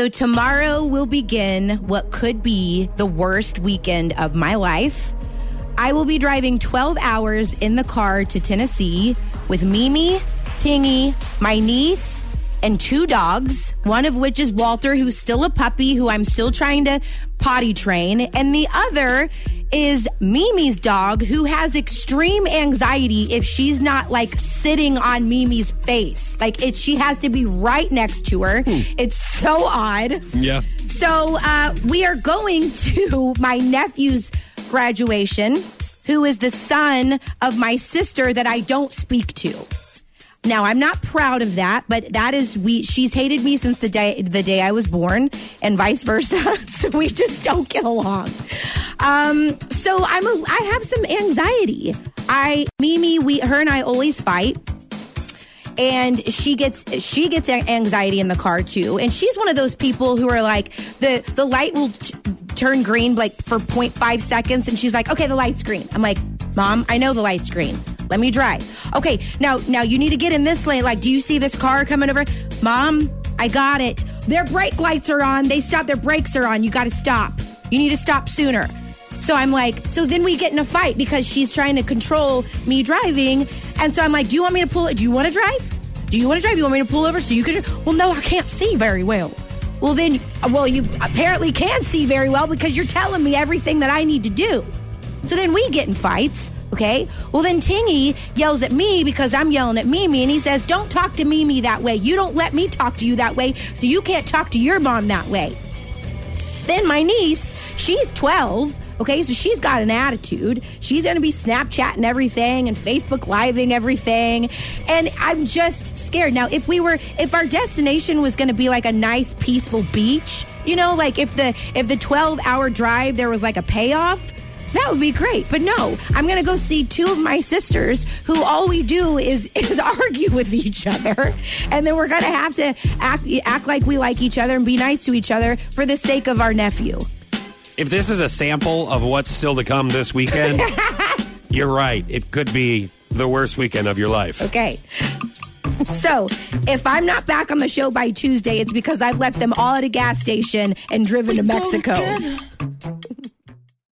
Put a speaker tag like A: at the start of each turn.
A: So tomorrow will begin what could be the worst weekend of my life. I will be driving 12 hours in the car to Tennessee with Mimi, Tingy, my niece, and two dogs, one of which is Walter, who's still a puppy, who I'm still trying to potty train. And the other is Mimi's dog, who has extreme anxiety if she's not like sitting on Mimi's face. Like it, she has to be right next to her. It's so odd.
B: Yeah.
A: So uh, we are going to my nephew's graduation, who is the son of my sister that I don't speak to. Now I'm not proud of that, but that is we. She's hated me since the day the day I was born, and vice versa. so we just don't get along. Um, so I'm a, I have some anxiety. I Mimi, we her and I always fight and she gets she gets anxiety in the car too and she's one of those people who are like the the light will t- turn green like for 0.5 seconds and she's like okay the light's green i'm like mom i know the light's green let me drive okay now now you need to get in this lane like do you see this car coming over mom i got it their brake lights are on they stop their brakes are on you got to stop you need to stop sooner so I'm like, so then we get in a fight because she's trying to control me driving. And so I'm like, do you want me to pull? Do you want to drive? Do you want to drive? You want me to pull over so you can? Well, no, I can't see very well. Well, then, well, you apparently can see very well because you're telling me everything that I need to do. So then we get in fights. Okay. Well, then Tingy yells at me because I'm yelling at Mimi, and he says, "Don't talk to Mimi that way. You don't let me talk to you that way, so you can't talk to your mom that way." Then my niece, she's 12. Okay, so she's got an attitude. She's to be Snapchatting everything and Facebook living everything. And I'm just scared. Now, if we were, if our destination was to be like a nice, peaceful beach, you know, like if the, if the 12 hour drive, there was like a payoff, that would be great. But no, I'm going to go see two of my sisters who all we do is is argue with each other. And then we're going to have to act act like we like each other and be nice to each other for the sake of our nephew.
B: If this is a sample of what's still to come this weekend, you're right. It could be the worst weekend of your life.
A: Okay. So, if I'm not back on the show by Tuesday, it's because I've left them all at a gas station and driven to Mexico.